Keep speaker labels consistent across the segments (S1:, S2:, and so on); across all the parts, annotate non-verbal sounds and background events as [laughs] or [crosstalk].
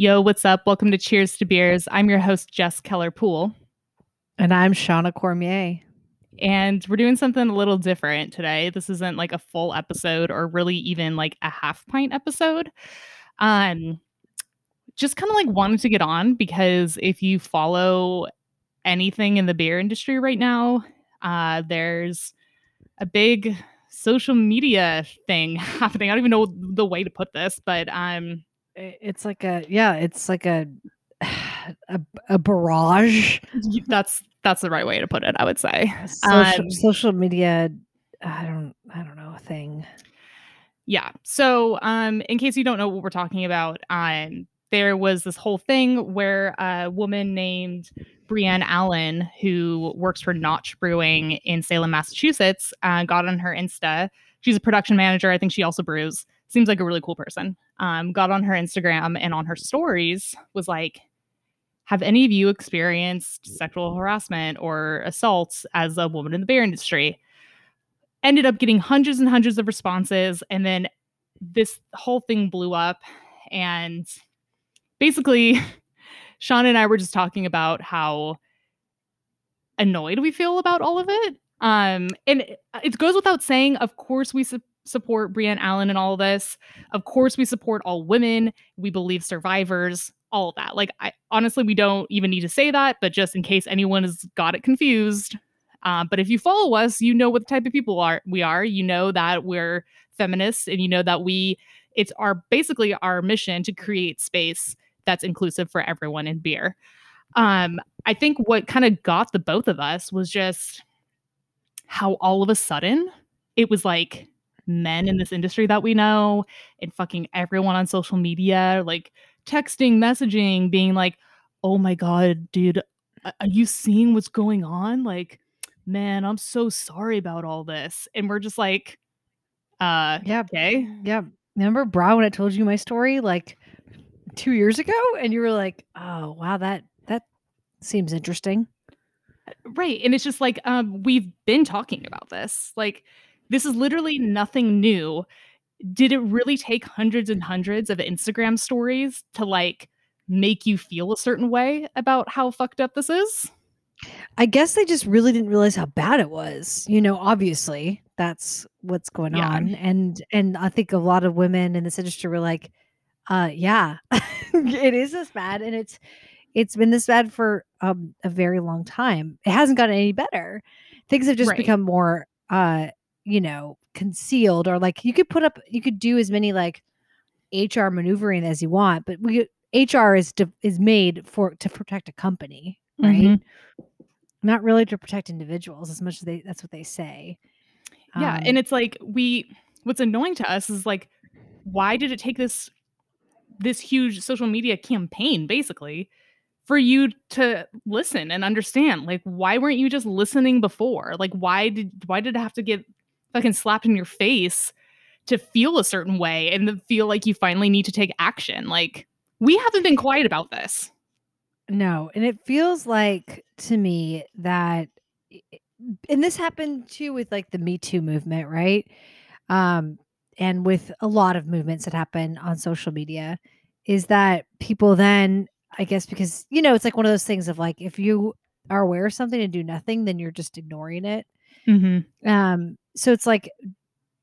S1: Yo, what's up? Welcome to Cheers to Beers. I'm your host, Jess Keller Poole.
S2: And I'm Shauna Cormier.
S1: And we're doing something a little different today. This isn't like a full episode or really even like a half pint episode. Um, just kind of like wanted to get on because if you follow anything in the beer industry right now, uh, there's a big social media thing [laughs] happening. I don't even know the way to put this, but um
S2: it's like a yeah, it's like a [sighs] a, a barrage.
S1: That's that's the right way to put it, I would say.
S2: Social, um, social media I don't I don't know a thing.
S1: Yeah. So, um in case you don't know what we're talking about, um there was this whole thing where a woman named Brienne Allen, who works for Notch Brewing in Salem, Massachusetts, uh, got on her Insta. She's a production manager. I think she also brews. Seems like a really cool person. Um, got on her Instagram and on her stories was like, have any of you experienced sexual harassment or assaults as a woman in the beer industry? Ended up getting hundreds and hundreds of responses. And then this whole thing blew up. And basically, [laughs] Sean and I were just talking about how annoyed we feel about all of it. Um, and it, goes without saying, of course, we su- support Brienne Allen and all this. Of course, we support all women. We believe survivors, all of that. Like, I honestly, we don't even need to say that, but just in case anyone has got it confused. Uh, but if you follow us, you know what type of people are we are. You know that we're feminists, and you know that we it's our basically our mission to create space that's inclusive for everyone in beer. Um, I think what kind of got the both of us was just how all of a sudden it was like men in this industry that we know and fucking everyone on social media, like texting, messaging, being like, oh my God, dude, are you seeing what's going on? Like, man, I'm so sorry about all this. And we're just like, uh,
S2: yeah,
S1: okay.
S2: Yeah. Remember Bra when I told you my story? Like, two years ago and you were like oh wow that that seems interesting
S1: right and it's just like um we've been talking about this like this is literally nothing new did it really take hundreds and hundreds of instagram stories to like make you feel a certain way about how fucked up this is
S2: i guess they just really didn't realize how bad it was you know obviously that's what's going yeah. on and and i think a lot of women in this industry were like uh, yeah, [laughs] it is this bad, and it's it's been this bad for um, a very long time. It hasn't gotten any better. Things have just right. become more, uh, you know, concealed, or like you could put up, you could do as many like HR maneuvering as you want, but we HR is de- is made for to protect a company, right? Mm-hmm. Not really to protect individuals as much as they that's what they say.
S1: Yeah, um, and it's like we what's annoying to us is like why did it take this this huge social media campaign basically for you to listen and understand like why weren't you just listening before like why did why did it have to get fucking slapped in your face to feel a certain way and feel like you finally need to take action. Like we haven't been quiet about this.
S2: No and it feels like to me that and this happened too with like the me too movement right? Um and with a lot of movements that happen on social media is that people then i guess because you know it's like one of those things of like if you are aware of something and do nothing then you're just ignoring it mm-hmm. um so it's like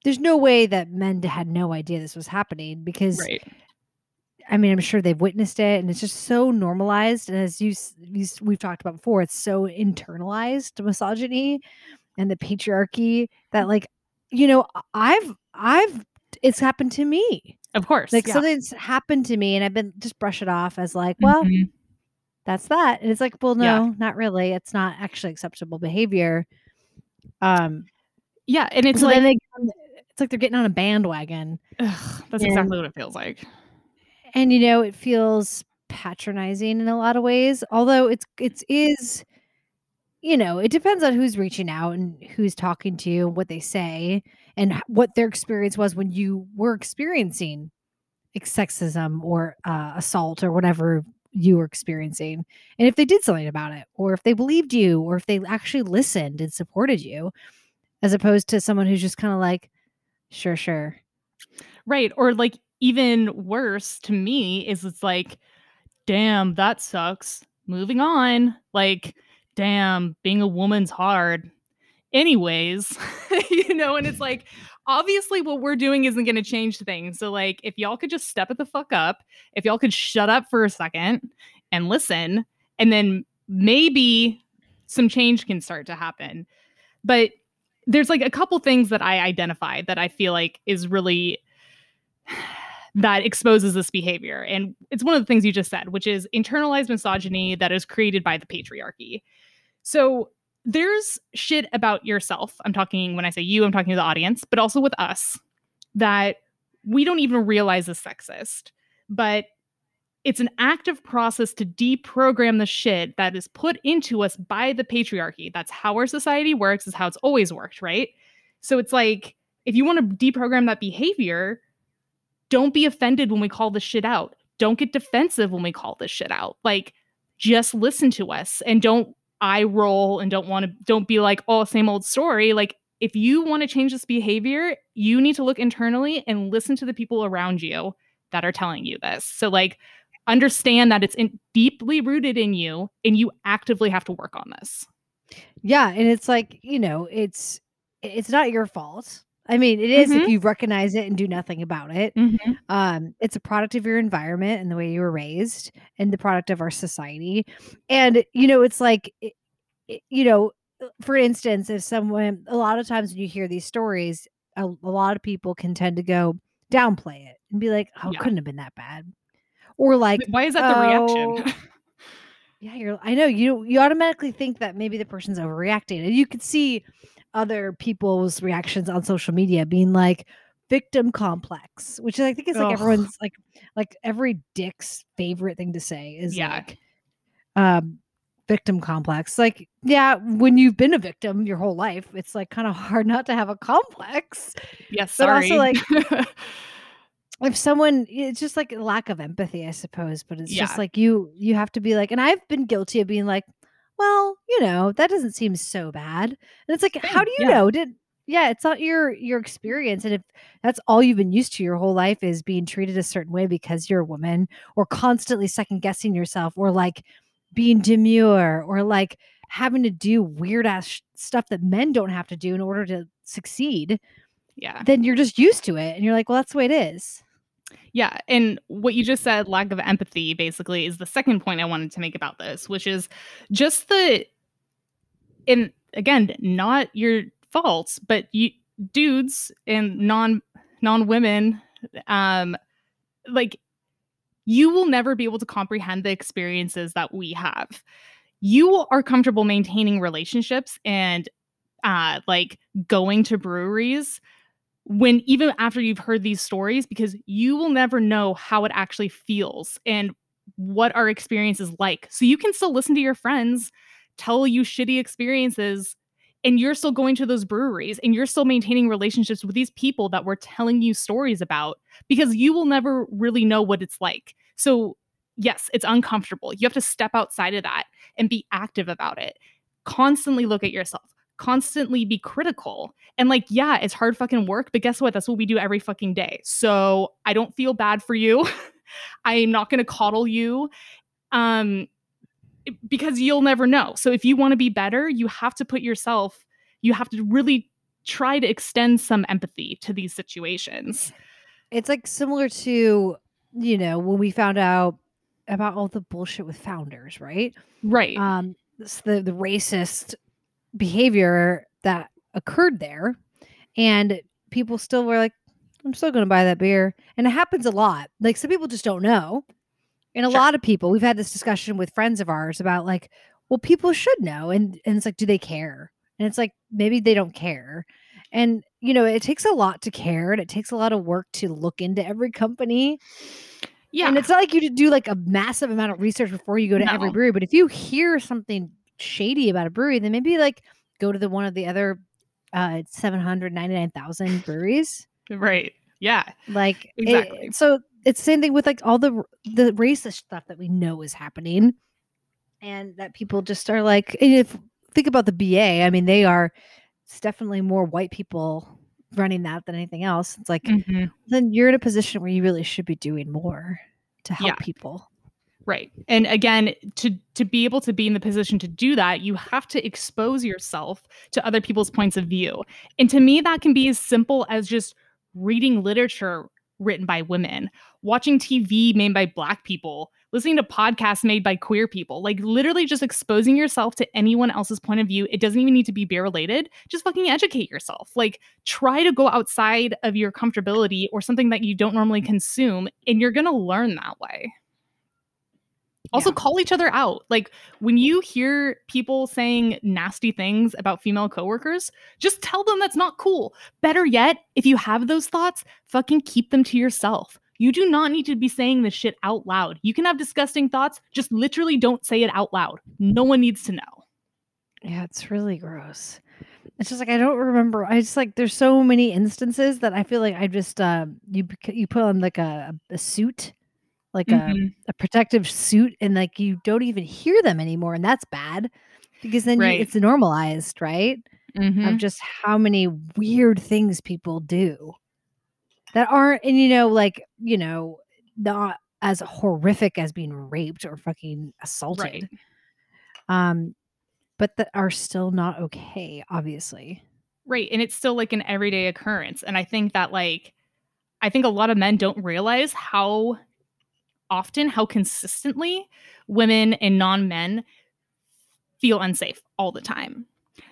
S2: there's no way that men had no idea this was happening because right. I mean, I'm sure they've witnessed it, and it's just so normalized. And as you, you, we've talked about before, it's so internalized misogyny and the patriarchy that, like, you know, I've I've it's happened to me.
S1: Of course.
S2: Like yeah. something's happened to me and I've been just brush it off as like, well, mm-hmm. that's that. And it's like, well, no, yeah. not really. It's not actually acceptable behavior.
S1: Um yeah, and it's so like
S2: they, it's like they're getting on a bandwagon.
S1: Ugh, that's and, exactly what it feels like.
S2: And you know, it feels patronizing in a lot of ways, although it's it's is you know, it depends on who's reaching out and who's talking to you and what they say and what their experience was when you were experiencing sexism or uh, assault or whatever you were experiencing. And if they did something about it, or if they believed you, or if they actually listened and supported you, as opposed to someone who's just kind of like, sure, sure.
S1: Right. Or like even worse to me is it's like, damn, that sucks. Moving on. Like, damn, being a woman's hard. Anyways, [laughs] you know, and it's like, obviously, what we're doing isn't going to change things. So, like, if y'all could just step it the fuck up, if y'all could shut up for a second and listen, and then maybe some change can start to happen. But there's like a couple things that I identify that I feel like is really [sighs] that exposes this behavior. And it's one of the things you just said, which is internalized misogyny that is created by the patriarchy. So there's shit about yourself. I'm talking, when I say you, I'm talking to the audience, but also with us that we don't even realize is sexist. But it's an active process to deprogram the shit that is put into us by the patriarchy. That's how our society works, is how it's always worked, right? So it's like, if you want to deprogram that behavior, don't be offended when we call this shit out. Don't get defensive when we call this shit out. Like, just listen to us and don't eye roll and don't want to, don't be like, oh, same old story. Like, if you want to change this behavior, you need to look internally and listen to the people around you that are telling you this. So, like, understand that it's in, deeply rooted in you and you actively have to work on this.
S2: Yeah, and it's like, you know, it's it's not your fault. I mean, it is
S1: Mhm.
S2: if you recognize it and do nothing about it.
S1: Mhm.
S2: Um, it's a product of your environment and the way you were raised and the product of our society. And, you know, it's like, you know, uh, for instance, if someone, a lot of times when you hear these stories, a, a lot of people can tend to go downplay it and be like, oh, it
S1: Yeah.
S2: couldn't have been that bad. Or like,
S1: Why is that the reaction?
S2: "Oh, [laughs] yeah, you're I know you you automatically think that maybe the person's overreacting. And you could see other people's reactions on social media being like victim complex, which I think is like
S1: Ugh.
S2: everyone's like like every dick's favorite thing to say is
S1: Yeah.
S2: like um victim complex. Like, yeah, when you've been a victim your whole life, it's like kind of hard not to have a complex.
S1: yes,
S2: But also, like, [laughs] if someone it's just like lack of empathy i suppose but it's
S1: Yeah.
S2: just like you you have to be like and i've been guilty of being like well you know that doesn't seem so bad and it's like how do you
S1: yeah.
S2: know did yeah it's not your your experience and if that's all you've been used to your whole life is being treated a certain way because you're a woman or constantly second guessing yourself or like being demure or like having to do weird ass sh- stuff that men don't have to do in order to succeed
S1: yeah.
S2: then you're just used to it and you're like well that's the way it is
S1: Yeah. And what you just said, lack of empathy, basically, is the second point I wanted to make about this, which is just the, and again, not your fault, but you dudes and non non women, um, like you will never be able to comprehend the experiences that we have. You are comfortable maintaining relationships and uh like going to breweries when even after you've heard these stories because you will never know how it actually feels and what our experience is like. So you can still listen to your friends tell you shitty experiences and you're still going to those breweries and you're still maintaining relationships with these people that we're telling you stories about because you will never really know what it's like. So yes, it's uncomfortable. You have to step outside of that and be active about it. Constantly look at yourself. Constantly be critical. And like, yeah, it's hard fucking work, but guess what? That's what we do every fucking day. So I don't feel bad for you. [laughs] I'm not going to coddle you. Um because you'll never know. So if you want to be better, you have to put yourself, you have to really try to extend some empathy to these situations.
S2: It's like similar to, you know, when we found out about all the bullshit with founders, right?
S1: Right.
S2: Um, the the racist behavior that occurred there, and people still were like, "I'm still going to buy that beer," and it happens a lot. Like some people just don't know, and a
S1: Sure.
S2: lot of people. We've had this discussion with friends of ours about like, well, people should know, and and it's like, do they care? And it's like maybe they don't care. And you know, it takes a lot to care, and it takes a lot of work to look into every company.
S1: yeah.
S2: And it's not like you do like a massive amount of research before you go to every
S1: No.
S2: brewery. But if you hear something shady about a brewery, then maybe like go to the one of the other uh 799,000 breweries.
S1: right. Yeah.
S2: Like it-
S1: Exactly.
S2: so it's the same thing with like all the the racist stuff that we know is happening. And that people just are like and if think about the BA, I mean they are it's definitely more white people running that than anything else. It's like
S1: Mhm.
S2: then you're in a position where you really should be doing more to help
S1: Yeah.
S2: people.
S1: Right. And again, to to be able to be in the position to do that, you have to expose yourself to other people's points of view. And to me that can be as simple as just reading literature written by women, watching TV made by black people, listening to podcasts made by queer people. Like literally just exposing yourself to anyone else's point of view. It doesn't even need to be beer related. Just fucking educate yourself. Like try to go outside of your comfortability or something that you don't normally consume and you're going to learn that way. Also,
S2: Yeah.
S1: call each other out. Like when you hear people saying nasty things about female coworkers, just tell them that's not cool. Better yet, if you have those thoughts, fucking keep them to yourself. You do not need to be saying this shit out loud. You can have disgusting thoughts, just literally don't say it out loud. No one needs to know.
S2: Yeah, it's really gross. It's just like I don't remember. I just like there's so many instances that I feel like I just uh you you put on like a a suit, like a
S1: Mhm.
S2: a protective suit, and like you don't even hear them anymore, and that's bad because then you, it's normalized, right? Of
S1: Mhm.
S2: just how many weird things people do that aren't, and you know, like you know, not as horrific as being raped or fucking assaulted
S1: Right.
S2: um but that are still not okay obviously
S1: Right. And it's still like an everyday occurrence. And I think that, like, I think a lot of men don't realize how often, how consistently women and non men feel unsafe all the time.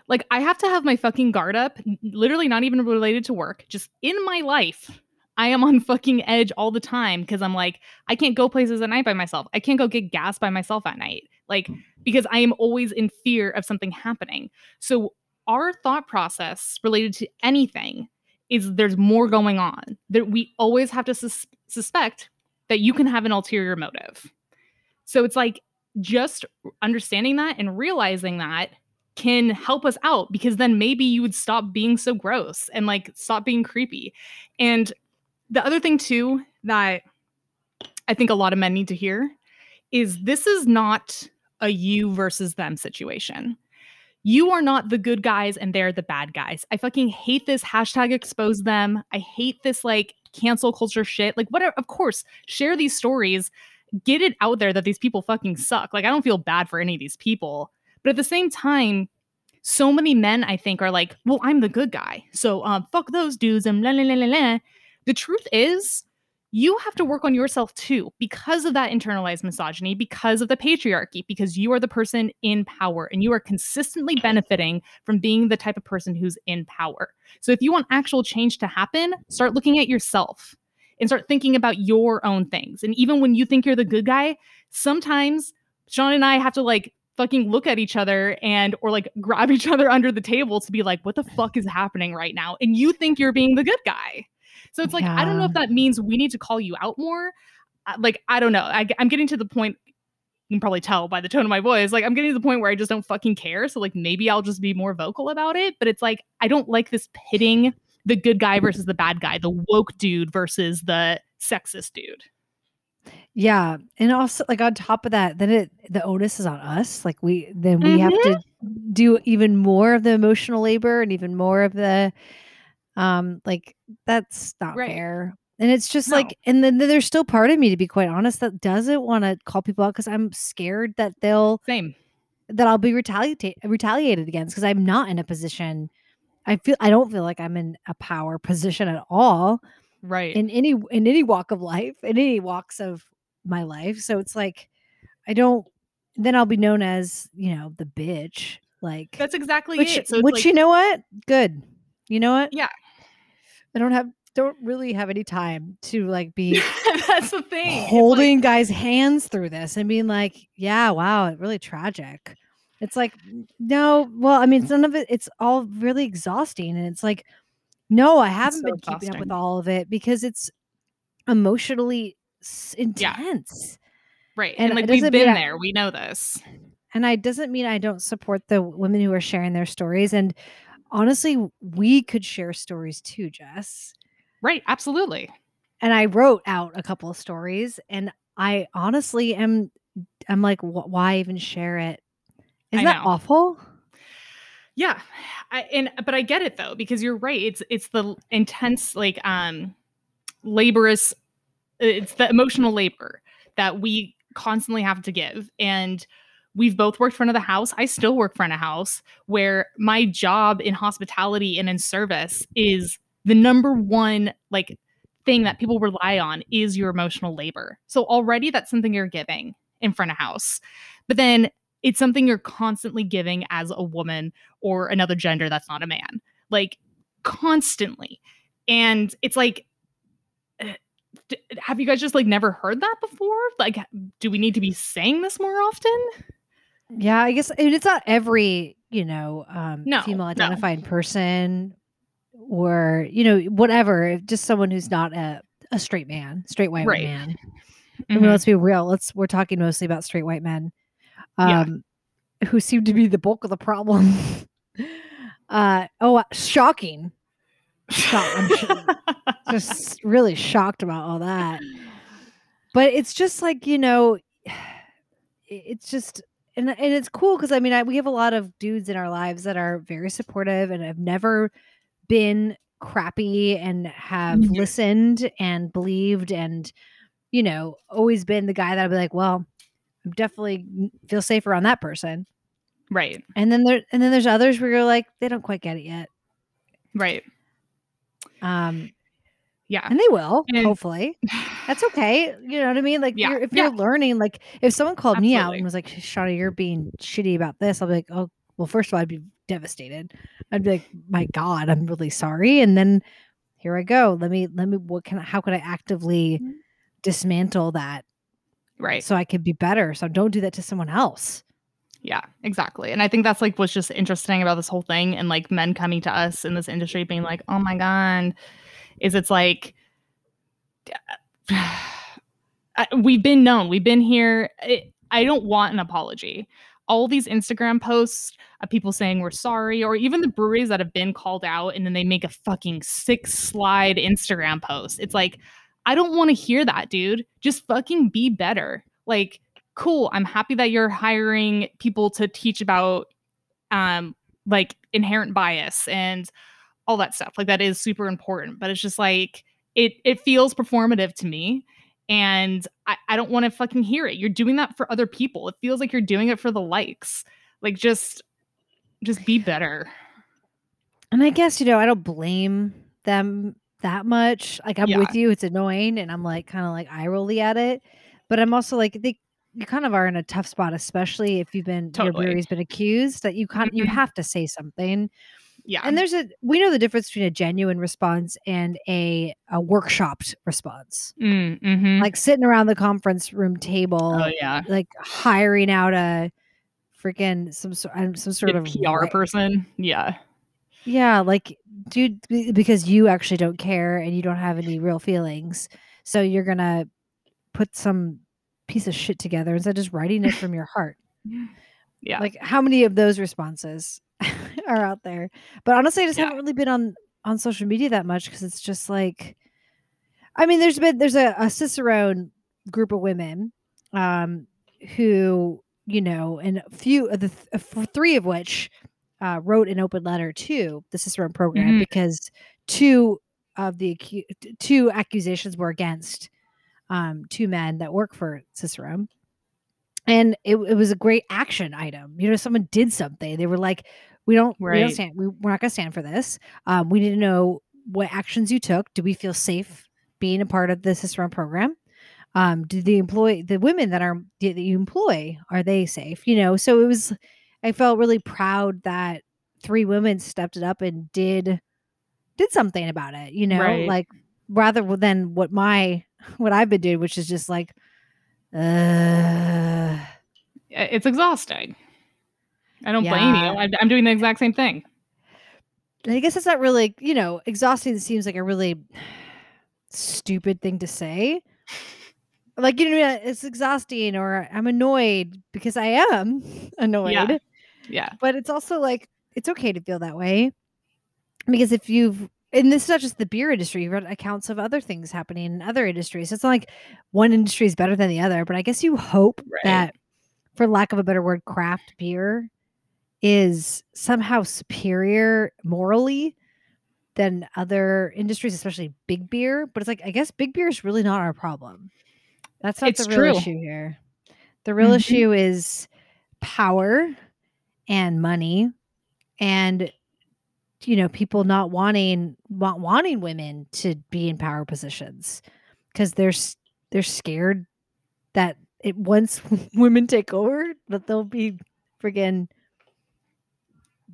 S1: Like, I have to have my fucking guard up, literally not even related to work, just in my life. I am on fucking edge all the time because I'm like, I can't go places at night by myself. I can't go get gas by myself at night. Like, mm. because I am always in fear of something happening. So, our thought process related to anything is there's more going on. That we always have to sus- suspect that you can have an ulterior motive. So it's like just understanding that and realizing that can help us out because then maybe you would stop being so gross and like stop being creepy. And the other thing too that I think a lot of men need to hear is this is not a you versus them situation. You are not the good guys and they're the bad guys. I fucking hate this hashtag expose them. I hate this like cancel culture shit. Like, whatever, of course, share these stories, get it out there that these people fucking suck. Like, I don't feel bad for any of these people. But at the same time, so many men, I think, are like, well, I'm the good guy. So um, fuck those dudes and la la la la la. The truth is, you have to work on yourself too because of that internalized misogyny, because of the patriarchy, because you are the person in power and you are consistently benefiting from being the type of person who's in power. So if you want actual change to happen, start looking at yourself and start thinking about your own things. And even when you think you're the good guy, sometimes Sean and I have to like fucking look at each other and or like grab [laughs] each other under the table to be like, what the fuck is happening right now? And you think you're being the good guy. So it's like, I don't know if that means we need to call you out more. Like, I don't know. I, I'm getting to the point, you can probably tell by the tone of my voice, like, I'm getting to the point where I just don't fucking care. So, like, maybe I'll just be more vocal about it. But it's like, I don't like this pitting the good guy versus the bad guy, the woke dude versus the sexist dude.
S2: yeah and also like on top of that then it the onus is on us like we then we have to mm-hmm. do even more of the emotional labor and even more of the um like that's not
S1: Right.
S2: fair and it's just
S1: No.
S2: like and then there's still part of me to be quite honest that doesn't want to call people out because i'm scared that they'll
S1: Same.
S2: that I'll be retaliate retaliated against because I'm not in a position. I feel I don't feel like I'm in a power position at all
S1: Right.
S2: in any in any walk of life, in any walks of my life. So it's like I don't. Then I'll be known as you know the bitch, like
S1: That's exactly
S2: which
S1: it. So
S2: which
S1: like,
S2: you know what? Good. You know what?
S1: Yeah.
S2: I don't have don't really have any time to like [laughs] be
S1: that's the thing. It's like-
S2: holding guys' hands through this and being like, yeah, wow, it really tragic. It's like, no, well, I mean, mm. it's none of it, it's all really exhausting. And it's like, no, I haven't
S1: so
S2: been keeping up with all of it because it's emotionally intense.
S1: right.
S2: and
S1: And, like we've been
S2: I-
S1: there. We know this.
S2: And I doesn't mean I don't support the women who are sharing their stories. And honestly, we could share stories too, Jess.
S1: Right. Absolutely.
S2: and I wrote out a couple of stories, and I honestly am, I'm like, "Wh- why even share it?
S1: I
S2: Isn't that awful?
S1: Yeah. I, and but I get it though because you're right. It's it's the intense like um laborious it's the emotional labor that we constantly have to give. And we've both worked front of the house. I still work front of house where my job in hospitality and in service is the number one like thing that people rely on is your emotional labor. So already that's something you're giving in front of house. But then it's something you're constantly giving as a woman or another gender that's not a man. Like constantly. And it's like eh, have you guys just like never heard that before? Like do we need to be saying this more often?
S2: Yeah, I guess and it's not every, you know, um
S1: No,
S2: female
S1: no.
S2: identified person or, you know, whatever, just someone who's not a a straight man, straight white
S1: Right.
S2: man. I mean,
S1: Mhm.
S2: let's be real. Let's we're talking mostly about straight white men.
S1: Yeah.
S2: Um who seem to be the bulk of the problem. [laughs] uh oh, shocking. Shock- [laughs] just really shocked about all that. But it's just like, you know, [sighs] it's just and and it's cool because I mean, I, we have a lot of dudes in our lives that are very supportive and have never been crappy and have
S1: Mhm.
S2: listened and believed and you know always been the guy that I'd be like, well, I'm definitely feel safe around that person.
S1: right.
S2: And then there and then there's others where you're like, they don't quite get it yet.
S1: Right.
S2: Um,
S1: Yeah.
S2: and they will,
S1: And-
S2: hopefully. That's okay. You know what I mean? Like
S1: Yeah,
S2: you're, if you're learning, like if someone called me out and was like, Shauna, you're being shitty about this, I'll be like, oh, well, first of all, I'd be devastated. I'd be like, my God, I'm really sorry. And then here I go. Let me, let me, what can I, how can I actively
S1: Mhm.
S2: dismantle that
S1: Right.
S2: so I could be better? So don't do that to someone else.
S1: Yeah, exactly. And I think that's like what's just interesting about this whole thing and like men coming to us in this industry being like, "Oh my god," is it's like [sighs] we've been known, we've been here. I don't want an apology. All these Instagram posts of people saying we're sorry, or even the breweries that have been called out and then they make a fucking six slide Instagram post. It's like, I don't want to hear that, dude. Just fucking be better. Like, cool. I'm happy that you're hiring people to teach about um like inherent bias and all that stuff. Like that is super important. But it's just like it it feels performative to me. And I, I don't want to fucking hear it. You're doing that for other people. It feels like you're doing it for the likes. Like just just be better.
S2: And I guess, you know, I don't blame them that much. Like I'm
S1: Yeah.
S2: with you. It's annoying and I'm like kind of like eye rolly at it. But I'm also like they you kind of are in a tough spot, especially if you've been your
S1: Totally.
S2: brewery's been accused that you kind of, you
S1: Mhm.
S2: have to say something.
S1: Yeah.
S2: And there's a we know the difference between a genuine response and a a workshopped response.
S1: Mm, mhm.
S2: Like sitting around the conference room table,
S1: oh yeah.
S2: like hiring out a freaking some sort some sort of
S1: PR person. Yeah.
S2: Yeah, like, dude, because you actually don't care and you don't have any real feelings. So you're going to put some piece of shit together instead of just writing it from your heart. [laughs]
S1: Yeah.
S2: Like, how many of those responses [laughs] are out there? But honestly, I just
S1: Yeah.
S2: haven't really been on on social media that much because it's just like, I mean, there's been there's a, a Cicerone group of women, um, who you know, and a few of the th- three of which uh, wrote an open letter to the Cicerone program
S1: Mhm.
S2: because two of the acu- two accusations were against um, two men that work for Cicerone. And it, it was a great action item. You know, someone did something. They were like, "We don't, we don't stand. We, we're not going to stand for this. Um, we need to know what actions you took. Do we feel safe being a part of the Cicerone program? Um, do the employee, the women that are that you employ, are they safe? You know, so it was. I felt really proud that three women stepped it up and did did something about it. You know,
S1: Right.
S2: like rather than what my [laughs] what I've been doing, which is just like, uh,
S1: It's exhausting. I don't blame you. I'm, I'm doing the exact same thing.
S2: I guess it's not really, you know, exhausting seems like a really stupid thing to say. Like, you know, it's exhausting or I'm annoyed because I am [laughs] annoyed.
S1: Yeah. Yeah.
S2: But it's also like, it's okay to feel that way. Because if you've, and this is not just the beer industry, you've read accounts of other things happening in other industries. It's not like one industry is better than the other, but I guess you hope
S1: Right.
S2: that, for lack of a better word, craft beer is somehow superior morally than other industries, especially big beer. But it's like, I guess big beer is really not our problem. That's not
S1: It's
S2: the real
S1: true.
S2: issue here. The real
S1: Mhm.
S2: issue is power and money and you know, people not wanting want wanting women to be in power positions because they're they're scared that it once [laughs] women take over that they'll be friggin'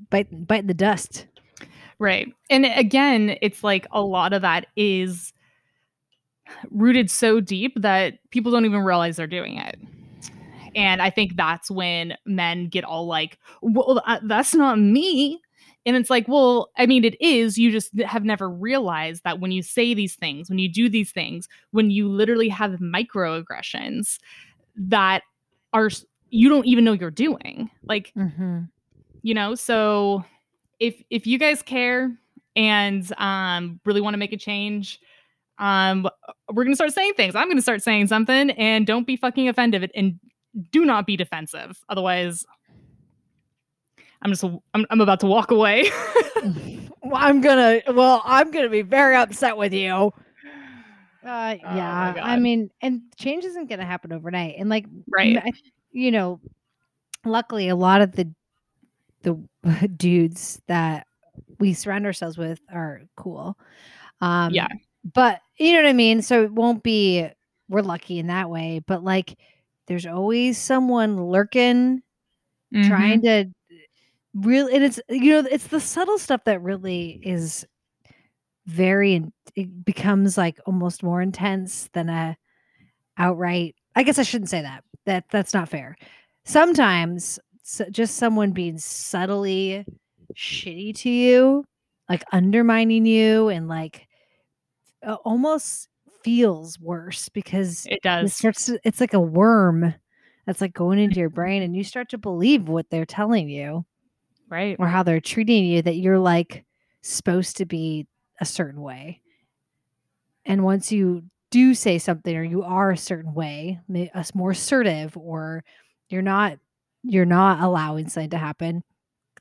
S2: biting biting the dust.
S1: Right. And again, it's like a lot of that is rooted so deep that people don't even realize they're doing it. And I think that's when men get all like, well, uh, that's not me. And it's like, well, I mean, it is. You just have never realized that when you say these things, when you do these things, when you literally have microaggressions that are, you don't even know you're doing. Like,
S2: Mm-hmm.
S1: you know, so if if you guys care and um really want to make a change um we're gonna start saying things i'm gonna start saying something and don't be fucking offended and do not be defensive otherwise i'm just i'm, I'm about to walk away [laughs]
S2: well, I'm gonna. Well, I'm gonna be very upset with you. Uh,
S1: Oh
S2: yeah. I mean, and change isn't gonna happen overnight. And like,
S1: right
S2: you know, luckily, a lot of the the [laughs] dudes that we surround ourselves with are cool. Um,
S1: Yeah.
S2: But you know what I mean. So it won't be. We're lucky in that way. But like, there's always someone lurking
S1: Mhm.
S2: trying to really and it's you know it's the subtle stuff that really is very in- it becomes like almost more intense than a outright i guess i shouldn't say that that that's not fair. Sometimes s just someone being subtly shitty to you like undermining you and like almost feels worse because
S1: it does.
S2: it starts to, it's like a worm that's like going into your brain and you start to believe what they're telling you
S1: right
S2: or how they're treating you that you're like supposed to be a certain way. And once you do say something or you are a certain way, us more assertive or you're not you're not allowing something to happen,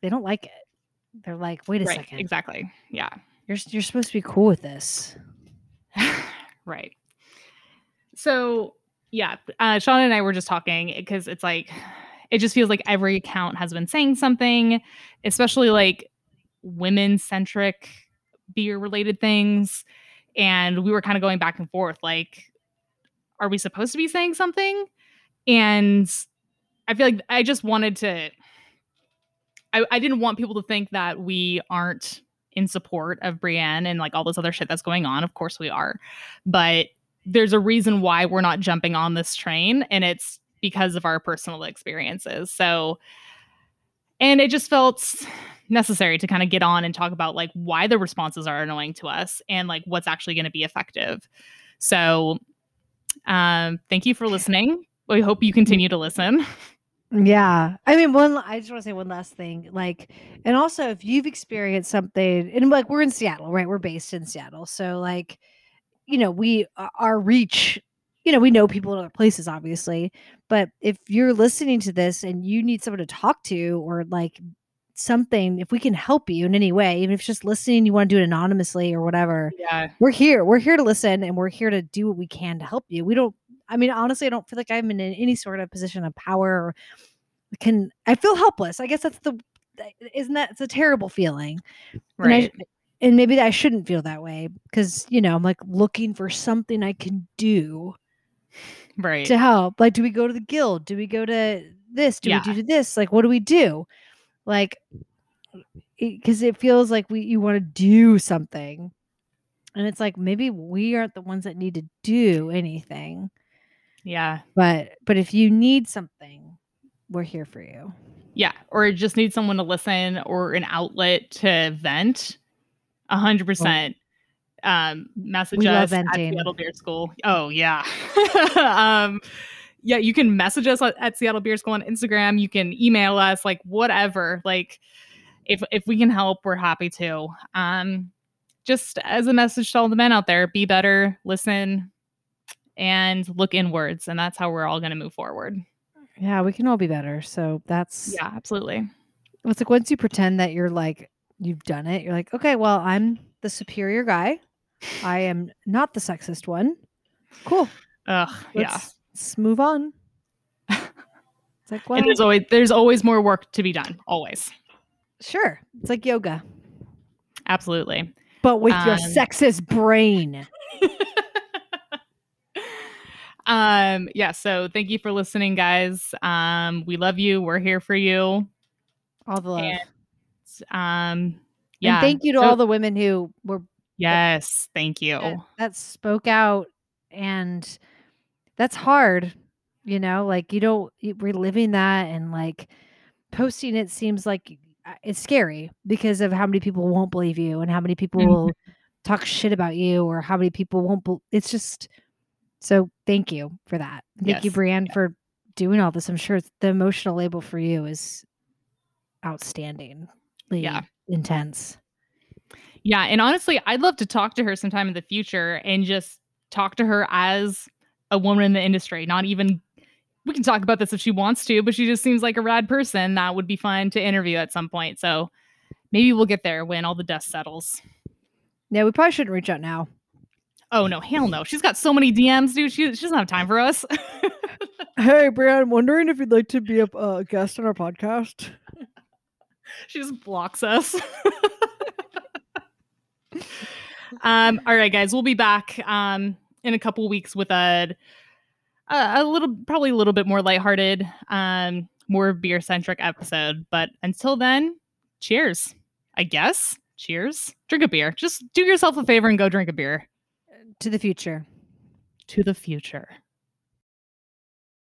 S2: they don't like it. They're like, "Wait a
S1: right
S2: second.
S1: exactly yeah
S2: You're you're supposed to be cool with this." [sighs]
S1: right. So yeah, uh, Sean and I were just talking because it's like it just feels like every account has been saying something, especially like women centric beer related things. And we were kind of going back and forth like, are we supposed to be saying something? And I feel like I just wanted to, I, I didn't want people to think that we aren't in support of Brienne and like all this other shit that's going on. Of course we are. But there's a reason why we're not jumping on this train, and it's because of our personal experiences. So, and it just felt necessary to kind of get on and talk about like why the responses are annoying to us and like what's actually going to be effective. So, um, thank you for listening. We hope you continue to listen. [laughs]
S2: Yeah. I mean, one I just want to say one last thing. Like, and also if you've experienced something and like we're in Seattle, right? We're based in Seattle. So like, you know, we our reach, you know, we know people in other places obviously, but if you're listening to this and you need someone to talk to or like something, if we can help you in any way, even if it's just listening, you want to do it anonymously or whatever,
S1: Yeah.
S2: we're here. We're here to listen and we're here to do what we can to help you. We don't I mean, honestly, I don't feel like I'm in any sort of position of power or can I feel helpless. I guess that's the isn't that it's a terrible feeling.
S1: Right.
S2: and maybe I shouldn't feel that way because, you know, I'm like looking for something I can do
S1: Right.
S2: to help. Like, do we go to the guild? Do we go to this? Do
S1: Yeah.
S2: we do to this? Like, what do we do? Like, because it feels like we you want to do something, and it's like maybe we aren't the ones that need to do anything.
S1: Yeah.
S2: But but if you need something, we're here for you.
S1: Yeah. Or just need someone to listen or an outlet to vent. A hundred percent. Um, message
S2: We
S1: us at. Seattle Beer School. Oh yeah. [laughs] um, yeah, you can message us at, at Seattle Beer School on Instagram. You can email us, like whatever. Like if if we can help, we're happy to. Um, just as a message to all the men out there, be better, listen, and look inwards. And that's how we're all gonna move forward.
S2: Yeah, we can all be better. So that's
S1: Yeah, absolutely.
S2: it's like once you pretend that you're like you've done it, you're like, okay, well, I'm the superior guy. I am not the sexist one. Cool.
S1: Ugh, yeah.
S2: Let's, let's move on. [laughs] It's like, well,
S1: and there's always there's always more work to be done. Always.
S2: sure. It's like yoga,
S1: Absolutely.
S2: but with your
S1: Um,
S2: sexist brain. [laughs]
S1: um yeah so thank you for listening guys um we love you we're here for you
S2: All the love.
S1: and um yeah
S2: And thank you to
S1: so-
S2: all the women who were
S1: yes thank you
S2: that, that spoke out and that's hard you know like you don't reliving that and like posting it seems like uh, it's scary because of how many people won't believe you and how many people
S1: Mhm.
S2: will talk shit about you or how many people won't bel it's just so thank you for that thank you
S1: Yes.
S2: brienne for doing all this i'm sure the emotional label for you is outstanding
S1: Yeah.
S2: intense
S1: yeah and honestly i'd love to talk to her sometime in the future and just talk to her as a woman in the industry not even we can talk about this if she wants to but she just seems like a rad person that would be fun to interview at some point so maybe we'll get there when all the dust settles
S2: yeah we probably shouldn't reach out now
S1: Oh no, hell no. She's got so many DMs, dude. She, she doesn't have time for us. [laughs]
S2: Hey, Brian, wondering if you'd like to be a uh, guest on our podcast.
S1: she just blocks us. [laughs] um, all right, guys, we'll be back um in a couple weeks with a a, a little probably a little bit more lighthearted, um, more beer centric episode. But until then, cheers. I guess. Cheers. Drink a beer. Just do yourself a favor and go drink a beer.
S2: To the future.
S1: To the future.